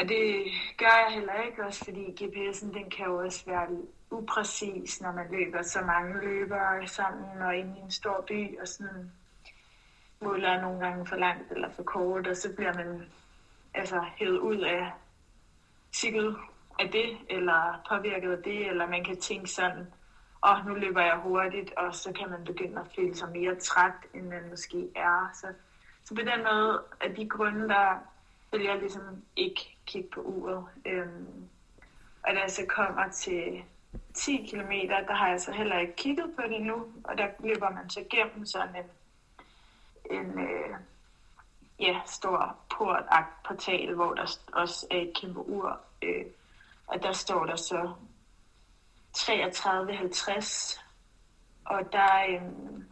og det gør jeg heller ikke, også fordi GPS'en den kan jo også være upræcis, når man løber så mange løbere sammen og inde i en stor by, og sådan måler nogle gange for langt eller for kort, og så bliver man altså hævet ud af sikket af det, eller påvirket af det, eller man kan tænke sådan, og nu løber jeg hurtigt, og så kan man begynde at føle sig mere træt, end man måske er. Så, så på den måde, af de grunde, der vil jeg ligesom ikke kigge på uret. Øhm, og da jeg så kommer til 10 km, der har jeg så heller ikke kigget på det nu, og der løber man så gennem sådan en en øh, ja, stor portagt portal, hvor der også er et kæmpe ur. Øh, og der står der så 33.50, og der øhm,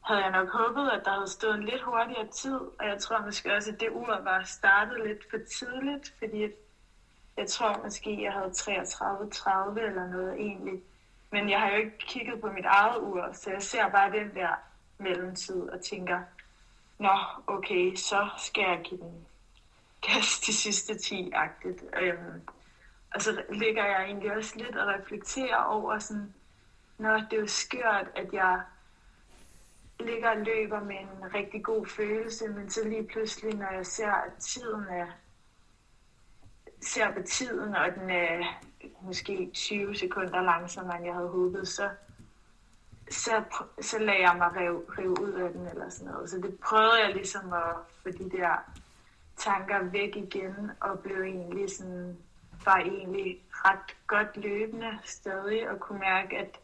havde jeg nok håbet, at der havde stået en lidt hurtigere tid, og jeg tror måske også, at det ur var startet lidt for tidligt, fordi jeg tror måske, jeg havde 33.30 eller noget egentlig. Men jeg har jo ikke kigget på mit eget ur, så jeg ser bare den der mellemtid og tænker, nå, okay, så skal jeg give den gas de sidste 10-agtigt. Øhm, og så ligger jeg egentlig også lidt og reflekterer over sådan, nå, det er jo skørt, at jeg ligger og løber med en rigtig god følelse, men så lige pludselig, når jeg ser, at tiden er, ser på tiden, og den er måske 20 sekunder langsommere, end jeg havde håbet, så, så, så lagde jeg mig rive, rive ud af den eller sådan noget. Så det prøvede jeg ligesom at få de der tanker væk igen, og blev egentlig sådan, var egentlig ret godt løbende stadig, og kunne mærke, at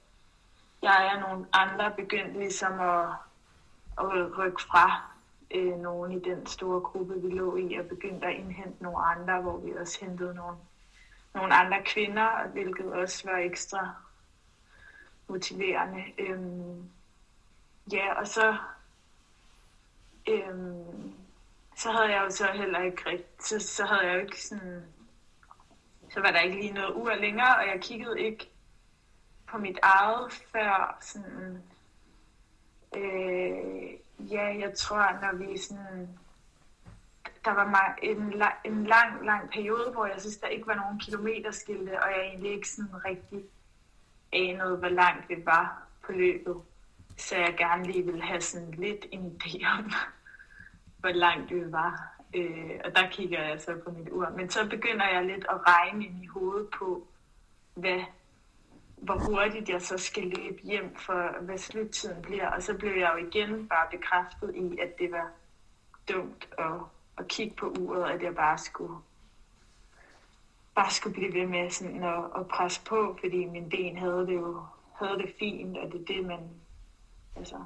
jeg og nogle andre begyndte ligesom at, at rykke fra øh, nogen i den store gruppe, vi lå i, og begyndte at indhente nogle andre, hvor vi også hentede nogle, nogle andre kvinder, hvilket også var ekstra motiverende. Øhm, ja, og så, øhm, så havde jeg jo så heller ikke rigtigt, så, så havde jeg jo ikke sådan, så var der ikke lige noget ur længere, og jeg kiggede ikke på mit eget før sådan, øh, ja, jeg tror, når vi sådan, der var en, en lang, lang periode, hvor jeg synes, der ikke var nogen kilometerskilte, og jeg egentlig ikke sådan rigtig anede, hvor langt det var på løbet. Så jeg gerne lige ville have sådan lidt en idé om, hvor langt det var. Øh, og der kigger jeg så på mit ur. Men så begynder jeg lidt at regne ind i hovedet på, hvad, hvor hurtigt jeg så skal løbe hjem, for hvad sluttiden bliver. Og så blev jeg jo igen bare bekræftet i, at det var dumt at, at kigge på uret, at jeg bare skulle bare skulle blive ved med sådan at, at presse på, fordi min ben havde det jo havde det fint, og det er det, man altså,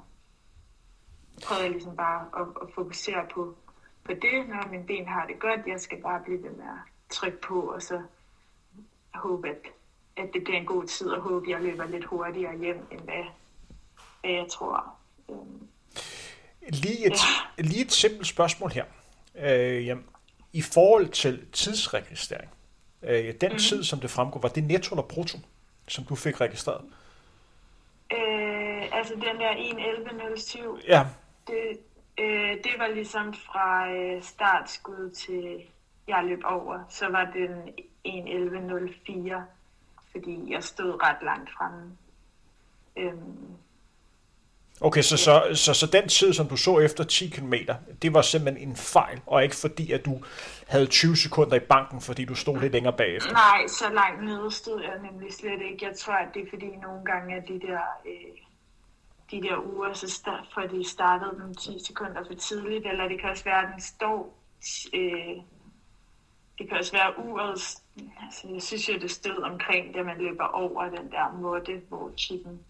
prøvede ligesom bare at, at fokusere på, på det, når min ben har det godt. Jeg skal bare blive ved med at trykke på, og så håbe, at at det bliver en god tid, og håbe, at jeg løber lidt hurtigere hjem, end hvad, hvad jeg tror. Øhm, lige, et, ja. lige et simpelt spørgsmål her. Øh, jamen, I forhold til tidsregistrering, øh, den mm. tid, som det fremgår, var det netto eller brutto, som du fik registreret? Øh, altså den der 1.11.07, ja. det, øh, det var ligesom fra øh, startskud til jeg løb over, så var den 1.11.04, fordi jeg stod ret langt fremme. Øhm, Okay, så, så, så, så den tid, som du så efter 10 km, det var simpelthen en fejl, og ikke fordi, at du havde 20 sekunder i banken, fordi du stod lidt længere bagefter? Nej, så langt nede stod jeg nemlig slet ikke. Jeg tror, at det er fordi nogle gange, at de der, øh, de der uger, så start, for de startede dem 10 sekunder for tidligt, eller det kan også være, at den står... Øh, det kan også være uret... Altså, jeg synes jo, det stod omkring, da man løber over den der måtte, hvor chippen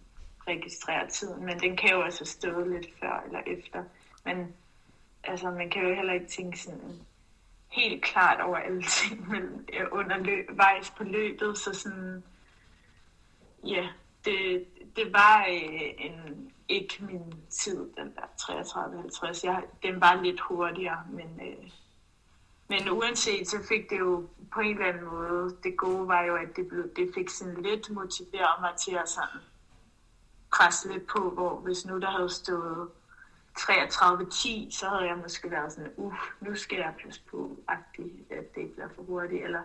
registrerer tiden, men den kan jo også stå lidt før eller efter. Men altså, man kan jo heller ikke tænke sådan helt klart over alle ting men øh, under løb, vejs på løbet, så sådan, ja, det, det var øh, en, ikke min tid, den der 33-50. Jeg, den var lidt hurtigere, men, øh, men uanset, så fik det jo på en eller anden måde, det gode var jo, at det, blev, det fik sådan lidt motiveret mig til at sådan presse lidt på, hvor hvis nu der havde stået 33-10, så havde jeg måske været sådan, uff, nu skal jeg passe på, agtigt, at det ikke bliver for hurtigt, eller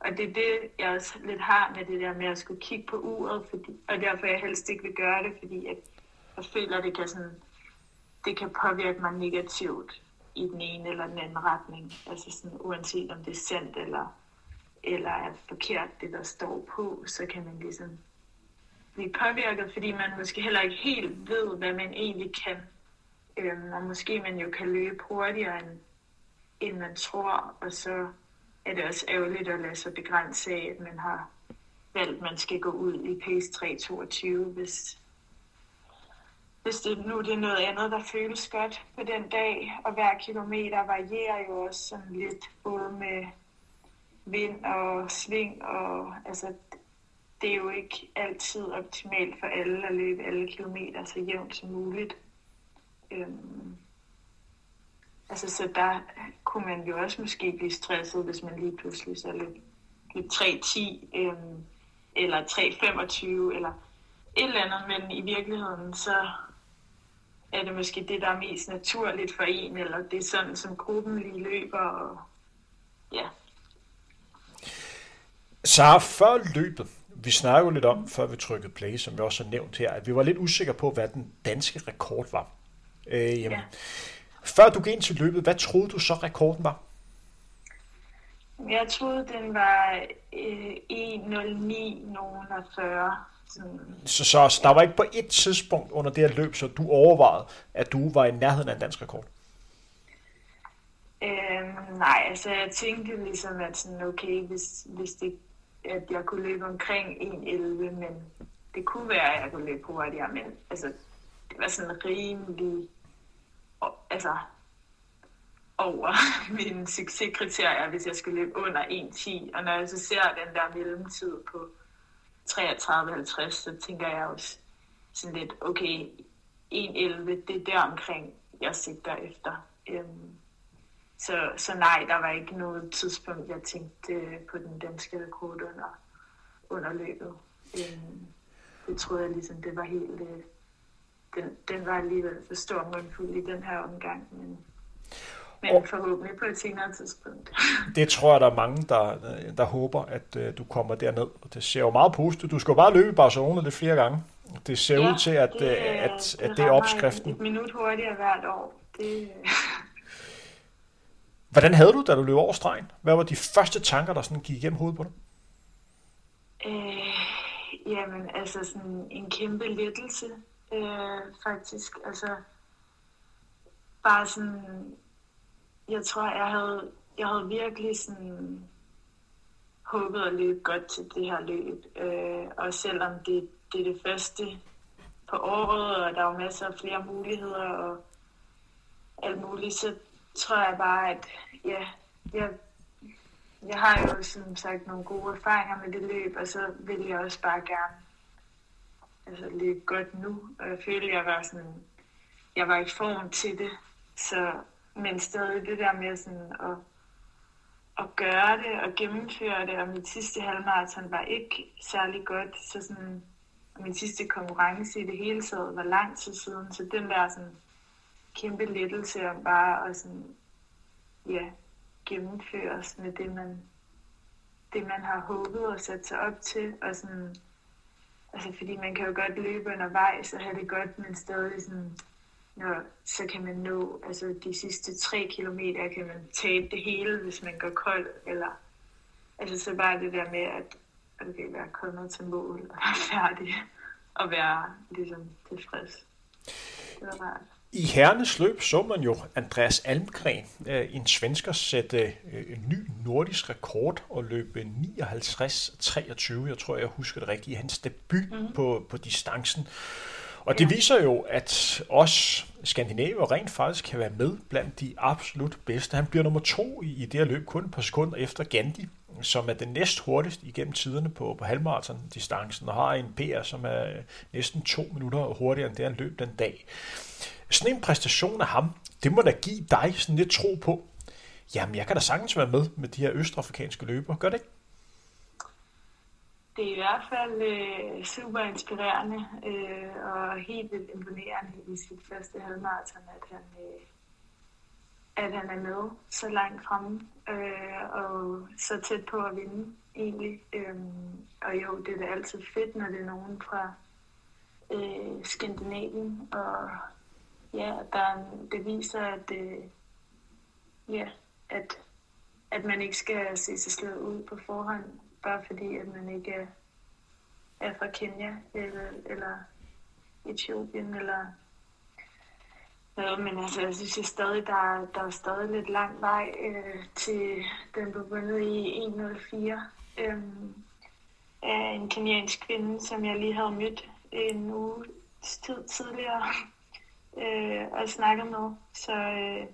og det er det, jeg også lidt har med det der med at skulle kigge på uret, fordi, og derfor jeg helst ikke vil gøre det, fordi at jeg føler, det kan, sådan, det kan påvirke mig negativt i den ene eller den anden retning. Altså sådan, uanset om det er sandt eller, eller er forkert, det der står på, så kan man ligesom blive påvirket, fordi man måske heller ikke helt ved, hvad man egentlig kan. Øhm, og måske man jo kan løbe hurtigere, end, end man tror, og så er det også ærgerligt at lade sig begrænse af, at man har valgt, at man skal gå ud i pace 3.22, hvis, hvis det nu det er noget andet, der føles godt på den dag. Og hver kilometer varierer jo også sådan lidt, både med vind og sving, og altså det er jo ikke altid optimalt for alle at løbe alle kilometer så jævnt som muligt. Øhm, altså, så der kunne man jo også måske blive stresset, hvis man lige pludselig så løb, løb 3.10 øhm, eller 3.25 eller et eller andet, men i virkeligheden så er det måske det, der er mest naturligt for en, eller det er sådan, som gruppen lige løber, og ja. Så før løbet, vi snakkede jo lidt om, før vi trykkede play, som vi også har nævnt her, at vi var lidt usikre på, hvad den danske rekord var. Øh, jamen, ja. Før du gik ind til løbet, hvad troede du så rekorden var? Jeg troede, den var øh, 1.09 nogen af 40. Så, så, så der var ikke på et tidspunkt under det her løb, så du overvejede, at du var i nærheden af en dansk rekord? Øhm, nej, altså jeg tænkte ligesom, at sådan, okay, hvis, hvis det at jeg kunne løbe omkring 1.11, men det kunne være, at jeg kunne løbe hurtigere, men altså, det var sådan rimelig altså, over mine succeskriterier, hvis jeg skulle løbe under 1.10. Og når jeg så ser den der mellemtid på 33.50, så tænker jeg også sådan lidt, okay, 1.11, det er der omkring, jeg sigter efter. Øhm, så, så nej, der var ikke noget tidspunkt, jeg tænkte øh, på den danske rekord under, under løbet. Øhm, det troede jeg ligesom, det var helt... Øh, den, den var alligevel for stor mundfuld i den her omgang, men, men forhåbentlig på et senere tidspunkt. det tror jeg, der er mange, der, der håber, at uh, du kommer derned. Og det ser jo meget positivt. Du skal jo bare løbe i Barcelona lidt flere gange. Det ser ja, ud til, at det, at, at, at det er opskriften. Et minut hurtigere hvert år. Det, Hvordan havde du, da du løb over stregen? Hvad var de første tanker, der sådan gik igennem hovedet på dig? Øh, jamen, altså sådan en kæmpe lettelse, øh, faktisk. Altså, bare sådan, jeg tror, jeg havde, jeg havde virkelig sådan håbet at løbe godt til det her løb. Øh, og selvom det, det er det første på året, og der er jo masser af flere muligheder og alt muligt, så tror jeg bare, at ja, jeg, jeg har jo som sagt nogle gode erfaringer med det løb, og så vil jeg også bare gerne altså, løbe godt nu. Og jeg føler, jeg var sådan, jeg var i form til det. Så, men stadig det der med sådan at, at gøre det og gennemføre det, og mit sidste halvmarathon var ikke særlig godt, så sådan, min sidste konkurrence i det hele taget var lang tid siden, så den der sådan kæmpe lettelse om bare at sådan, ja, gennemføres med det, man, det, man har håbet og sat sig op til. Og sådan, altså, fordi man kan jo godt løbe undervejs og have det godt, men stadig sådan, når, så kan man nå altså, de sidste tre kilometer, kan man tabe det hele, hvis man går kold. Eller, altså, så bare det der med, at okay, være kommet til mål og være færdig og være ligesom tilfreds. Det var rart. I herrenes løb så man jo Andreas Almgren, øh, en svensker, sætte øh, en ny nordisk rekord og løbe 59-23. Jeg tror, jeg husker det rigtigt i hans debut mm. på, på distancen. Og det ja. viser jo, at os skandinaver rent faktisk kan være med blandt de absolut bedste. Han bliver nummer to i, i det her løb, kun et par sekunder efter Gandhi, som er den næst hurtigste igennem tiderne på, på halvmarathon-distancen, og har en PR, som er næsten to minutter hurtigere end det, han løb den dag. Sådan en præstation af ham, det må da give dig sådan lidt tro på, jamen jeg kan da sagtens være med med de her østafrikanske løber. Gør det ikke? Det er i hvert fald øh, super inspirerende øh, og helt vildt imponerende i sit første halvmarathon, at han, øh, at han er med så langt fremme øh, og så tæt på at vinde egentlig. Øh, og jo, det er da altid fedt, når det er nogen fra øh, Skandinavien og ja, der, det viser, at, øh, ja, at, at man ikke skal se sig slået ud på forhånd, bare fordi at man ikke er, er fra Kenya eller, eller Etiopien eller noget, men altså, jeg synes jeg stadig, der, der er stadig lidt lang vej øh, til den blev vundet i 104 øh, af en kenyansk kvinde, som jeg lige havde mødt en uge tid tidligere øh, og snakket med. Så øh,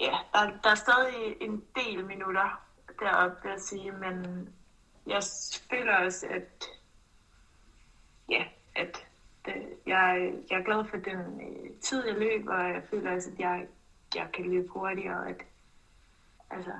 ja, der, der er stadig en del minutter deroppe, vil jeg sige, men jeg føler også, at ja, at det, jeg, jeg er glad for den øh, tid, jeg løber, og jeg føler også, at jeg, jeg kan løbe hurtigere, at altså,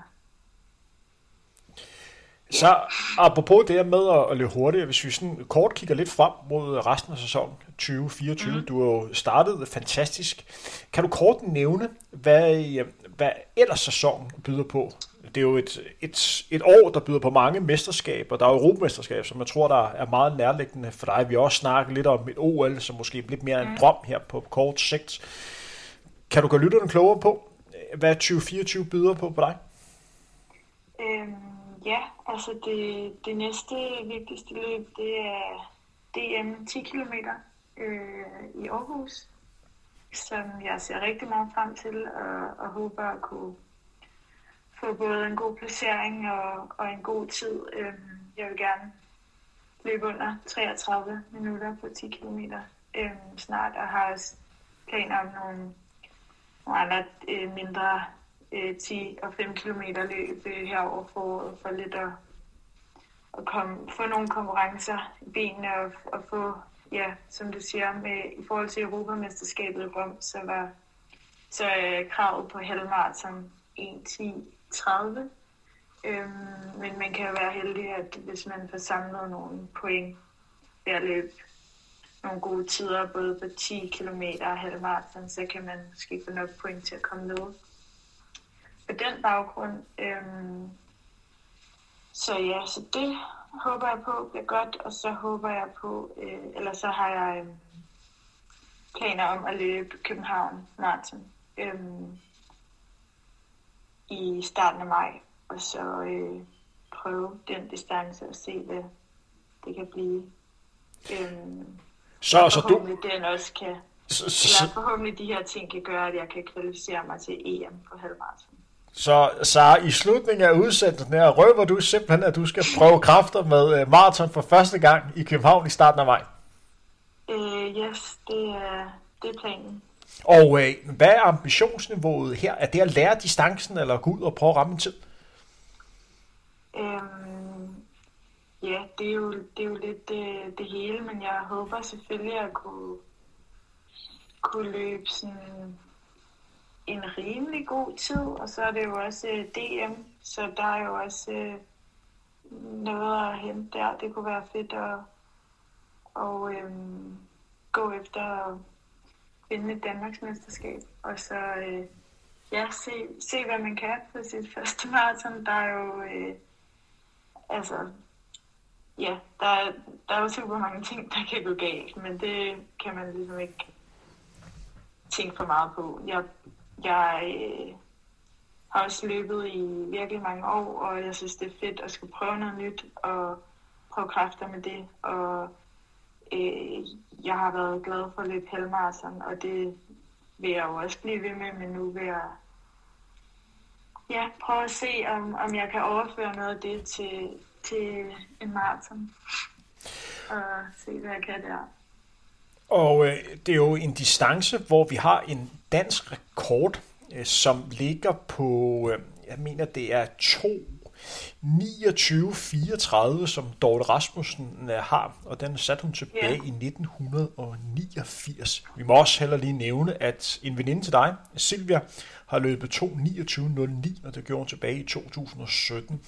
så apropos det her med at løbe hurtigt, hvis vi sådan kort kigger lidt frem mod resten af sæsonen 2024, mm. du har jo startet fantastisk. Kan du kort nævne, hvad, hvad ellers sæsonen byder på? Det er jo et, et, et år, der byder på mange mesterskaber. Der er Europamesterskab, som jeg tror, der er meget nærliggende for dig. Vi har også snakket lidt om et OL, som måske er lidt mere en drøm her på kort sigt. Kan du gøre lytterne klogere på, hvad 2024 byder på på dig? Øhm Ja, altså det, det næste vigtigste løb, det er DM 10 km øh, i Aarhus, som jeg ser rigtig meget frem til, og, og håber at kunne få både en god placering og, og en god tid. Øh, jeg vil gerne løbe under 33 minutter på 10 km øh, snart, og har også planer om nogle, nogle andre øh, mindre øh, 10 og 5 km løb øh, herover for, for lidt at, at komme, få nogle konkurrencer i benene og, og få, ja, som du siger, med, i forhold til Europamesterskabet i Rom, så var så øh, kravet på halvmarathon 30. Øhm, men man kan jo være heldig, at hvis man får samlet nogle point ved at løbe nogle gode tider, både på 10 km og halvmarathon, så kan man måske få nok point til at komme med på den baggrund. Øhm, så ja, så det håber jeg på bliver godt, og så håber jeg på, øh, eller så har jeg øh, planer om at løbe København Marathon Øhm, i starten af maj, og så øh, prøve den distance og se, hvad det kan blive. Øh, så, så du... den også kan, så, så, så, forhåbentlig de her ting kan gøre, at jeg kan kvalificere mig til EM på halvmarathon. Så, så i slutningen af udsendelsen her, røver du simpelthen, at du skal prøve kræfter med uh, maraton for første gang i København i starten af maj? Uh, yes, det er, det er planen. Og øh, hvad er ambitionsniveauet her? Er det at lære distancen, eller gå ud og prøve at ramme en tid? Øhm, ja, det er jo, det er jo lidt det, det hele, men jeg håber selvfølgelig at kunne, kunne løbe sådan en rimelig god tid, og så er det jo også øh, DM, så der er jo også øh, noget at hente der. Det kunne være fedt at og, øhm, gå efter vinde et Danmarksmesterskab, og så øh, ja, se, se, hvad man kan på sit første maraton. Der er jo, øh, altså, ja, der er, der er jo super mange ting, der kan gå galt, men det kan man ligesom ikke tænke for meget på. Jeg, jeg øh, har også løbet i virkelig mange år, og jeg synes, det er fedt at skulle prøve noget nyt og prøve kræfter med det. Og øh, jeg har været glad for at løbe halvmarathon, og det vil jeg jo også blive ved med, men nu vil jeg ja, prøve at se, om, om jeg kan overføre noget af det til, til en maraton. Og se, hvad jeg kan der. Og øh, det er jo en distance, hvor vi har en dansk rekord, øh, som ligger på, øh, jeg mener det er 2 29-34, som Dorte Rasmussen øh, har, og den satte hun tilbage yeah. i 1989. Vi må også heller lige nævne, at en veninde til dig, Silvia, har løbet 2.29.09, og det gjorde hun tilbage i 2017.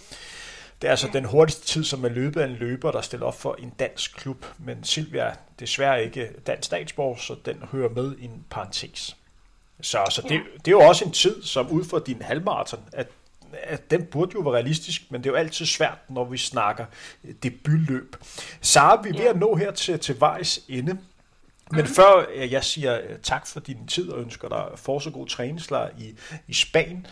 Det er altså den hurtigste tid, som er løbet af en løber, der stiller op for en dansk klub. Men Silvia er desværre ikke dansk statsborger, så den hører med i en parentes. Så, så det, det er jo også en tid, som ud fra din halvmarathon, at, at den burde jo være realistisk, men det er jo altid svært, når vi snakker debutløb. Sara, vi er ved at nå her til, til vejs ende. Men mm. før jeg siger tak for din tid og ønsker dig for så god træningslejr i, i Spanien,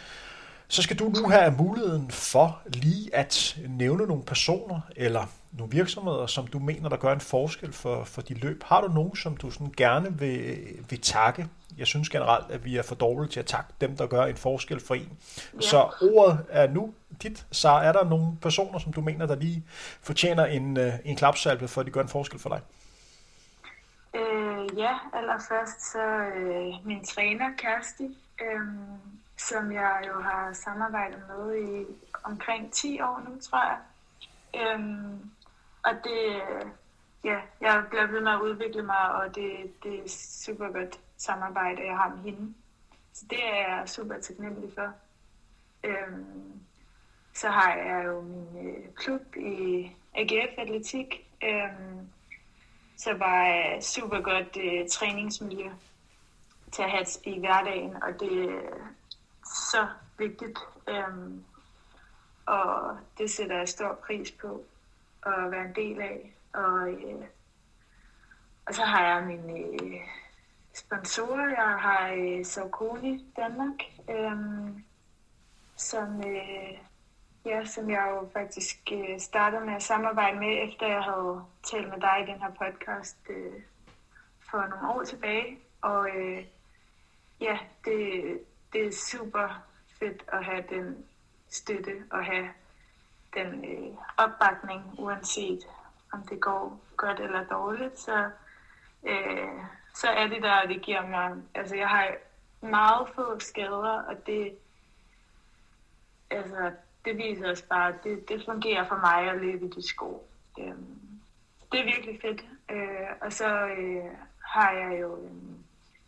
så skal du nu have muligheden for lige at nævne nogle personer eller nogle virksomheder, som du mener, der gør en forskel for, for dit løb. Har du nogen, som du sådan gerne vil, vil takke? Jeg synes generelt, at vi er for dårlige til at takke dem, der gør en forskel for en. Ja. Så ordet er nu dit. Så er der nogle personer, som du mener, der lige fortjener en, øh, en klapsalve, for at de gør en forskel for dig? Øh, ja, allerførst så øh, min træner, Kersti. Øh, som jeg jo har samarbejdet med i omkring 10 år nu, tror jeg. Øhm, og det, ja, jeg bliver ved med at udvikle mig, og det, det er super godt samarbejde, jeg har med hende. Så det er jeg super taknemmelig for. Øhm, så har jeg jo min øh, klub i AGF Atletik, øhm, så var jeg super godt øh, træningsmiljø til at have i hverdagen, og det, så vigtigt. Øhm, og det sætter jeg stor pris på at være en del af. Og, øh, og så har jeg min øh, sponsorer. Jeg har øh, Saucony Danmark, øh, som, øh, ja, som jeg jo faktisk øh, startede med at samarbejde med, efter jeg havde talt med dig i den her podcast øh, for nogle år tilbage. Og øh, ja, det, det er super fedt at have den støtte og have den øh, opbakning, uanset om det går godt eller dårligt, så, øh, så er det der, det giver mig, altså jeg har meget få skader, og det, altså, det viser os bare, at det, det fungerer for mig at løbe i de sko. Det, det er virkelig fedt. Øh, og så øh, har jeg jo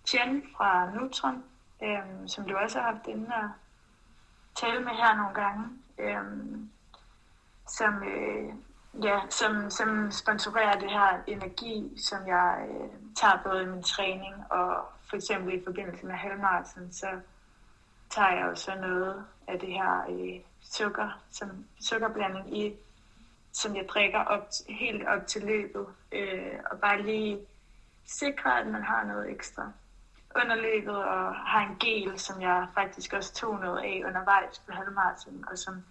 Chen fra Nutron, øh, som du også har haft inde og tale med her nogle gange, øh, som, øh, ja, som, som sponsorerer det her energi, som jeg øh, tager både i min træning og for eksempel i forbindelse med halvmarathon, så tager jeg jo så noget af det her øh, sukker, som sukkerblanding i, som jeg drikker op, helt op til løbet, øh, og bare lige sikre, at man har noget ekstra under løbet og har en gel, som jeg faktisk også tog noget af undervejs på halvmarathon, og som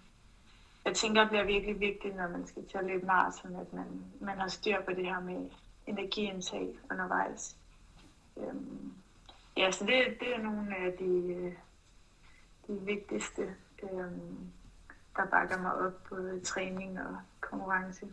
jeg tænker bliver virkelig vigtigt, når man skal til at løbe maraton, at man, man har styr på det her med energiindtag undervejs. Øhm, ja, så det, det er nogle af de, de vigtigste, øhm, der bakker mig op både træning og konkurrence.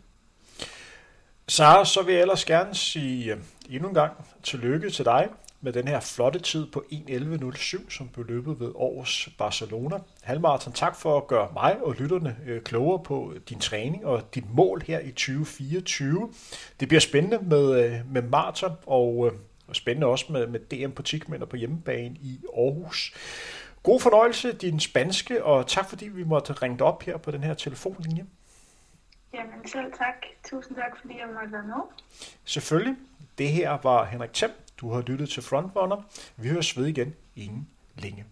Sara, så vil jeg ellers gerne sige øh, endnu en gang tillykke til dig med den her flotte tid på 1.11.07, som blev løbet ved årets Barcelona. Halvmarathon, tak for at gøre mig og lytterne øh, klogere på din træning og dit mål her i 2024. Det bliver spændende med, øh, med maraton og, øh, og spændende også med, med DM på Tikmænd på hjemmebane i Aarhus. God fornøjelse, din spanske, og tak fordi vi måtte ringe op her på den her telefonlinje. Jamen selv tak. Tusind tak, fordi jeg måtte være med. Selvfølgelig. Det her var Henrik Thiem. Du har lyttet til Frontrunner. Vi høres ved igen inden længe.